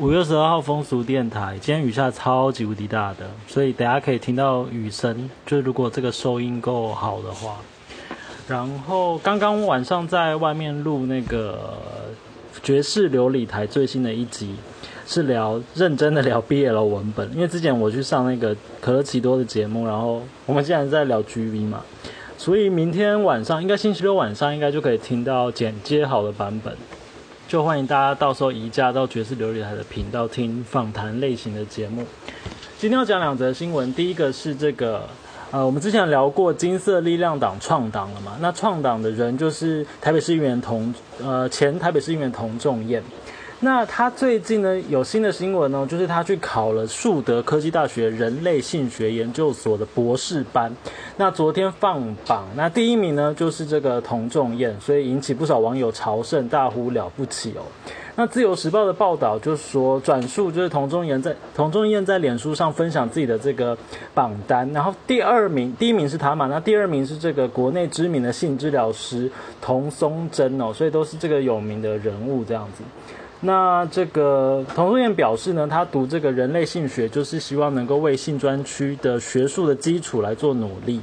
五月十二号风俗电台，今天雨下超级无敌大的，所以等下可以听到雨声，就如果这个收音够好的话。然后刚刚晚上在外面录那个爵士琉璃台最新的一集，是聊认真的聊 BL 文本，因为之前我去上那个可乐奇多的节目，然后我们现在在聊 GV 嘛，所以明天晚上应该星期六晚上应该就可以听到剪接好的版本。就欢迎大家到时候移驾到爵士琉璃台的频道听访谈类型的节目。今天要讲两则新闻，第一个是这个，呃，我们之前聊过金色力量党创党了嘛？那创党的人就是台北市议员童，呃，前台北市议员童仲彦。那他最近呢有新的新闻哦，就是他去考了树德科技大学人类性学研究所的博士班。那昨天放榜，那第一名呢就是这个童仲彦，所以引起不少网友朝圣，大呼了不起哦。那自由时报的报道就说，转述就是童仲彦在童仲彦在脸书上分享自己的这个榜单，然后第二名第一名是他嘛，那第二名是这个国内知名的性治疗师童松珍哦，所以都是这个有名的人物这样子。那这个童仲彦表示呢，他读这个人类性学，就是希望能够为性专区的学术的基础来做努力。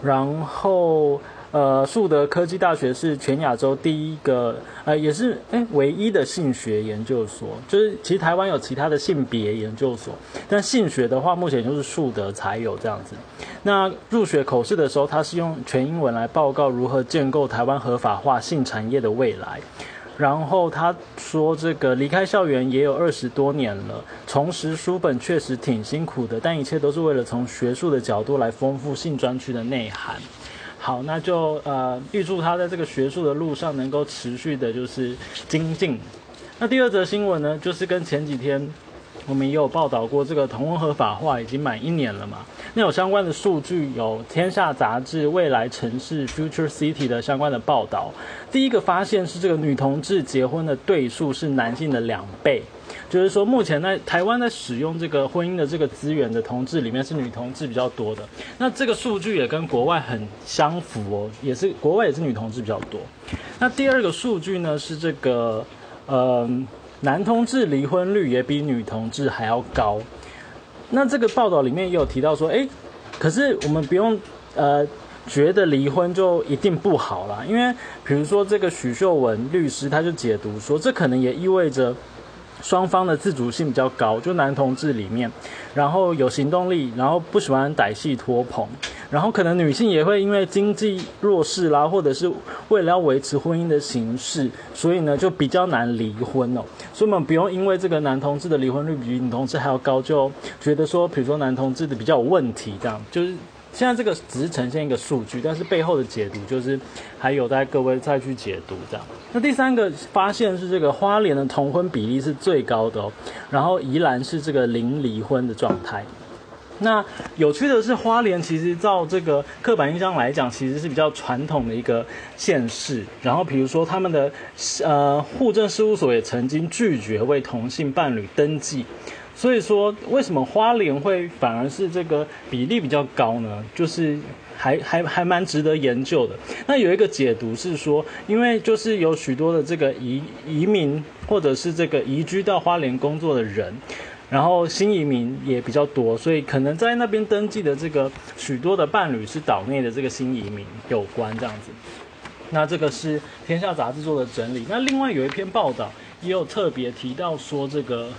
然后，呃，树德科技大学是全亚洲第一个，呃，也是哎唯一的性学研究所。就是其实台湾有其他的性别研究所，但性学的话，目前就是树德才有这样子。那入学口试的时候，他是用全英文来报告如何建构台湾合法化性产业的未来。然后他说：“这个离开校园也有二十多年了，重拾书本确实挺辛苦的，但一切都是为了从学术的角度来丰富性专区的内涵。好，那就呃预祝他在这个学术的路上能够持续的，就是精进。那第二则新闻呢，就是跟前几天。”我们也有报道过，这个同婚合法化已经满一年了嘛？那有相关的数据，有《天下杂志》未来城市 （Future City） 的相关的报道。第一个发现是，这个女同志结婚的对数是男性的两倍，就是说，目前在台湾在使用这个婚姻的这个资源的同志里面，是女同志比较多的。那这个数据也跟国外很相符哦，也是国外也是女同志比较多。那第二个数据呢，是这个，嗯。男同志离婚率也比女同志还要高，那这个报道里面也有提到说，哎，可是我们不用呃觉得离婚就一定不好啦，因为比如说这个许秀文律师他就解读说，这可能也意味着。双方的自主性比较高，就男同志里面，然后有行动力，然后不喜欢歹戏拖棚，然后可能女性也会因为经济弱势啦，或者是为了要维持婚姻的形式，所以呢就比较难离婚哦。所以我们不用因为这个男同志的离婚率比女同志还要高，就觉得说，比如说男同志的比较有问题，这样就是。现在这个只是呈现一个数据，但是背后的解读就是还有待各位再去解读这样。那第三个发现是这个花莲的同婚比例是最高的哦，然后宜兰是这个零离婚的状态。那有趣的是，花莲其实照这个刻板印象来讲，其实是比较传统的一个县市。然后比如说他们的呃户政事务所也曾经拒绝为同性伴侣登记。所以说，为什么花莲会反而是这个比例比较高呢？就是还还还蛮值得研究的。那有一个解读是说，因为就是有许多的这个移移民或者是这个移居到花莲工作的人，然后新移民也比较多，所以可能在那边登记的这个许多的伴侣是岛内的这个新移民有关这样子。那这个是天下杂志做的整理。那另外有一篇报道也有特别提到说这个。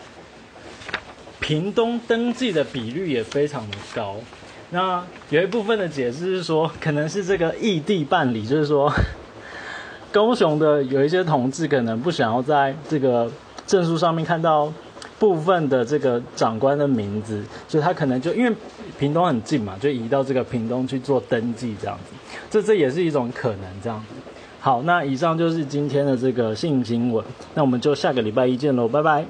屏东登记的比率也非常的高，那有一部分的解释是说，可能是这个异地办理，就是说，高雄的有一些同志可能不想要在这个证书上面看到部分的这个长官的名字，所以他可能就因为屏东很近嘛，就移到这个屏东去做登记这样子，这这也是一种可能这样子。好，那以上就是今天的这个性新闻，那我们就下个礼拜一见喽，拜拜。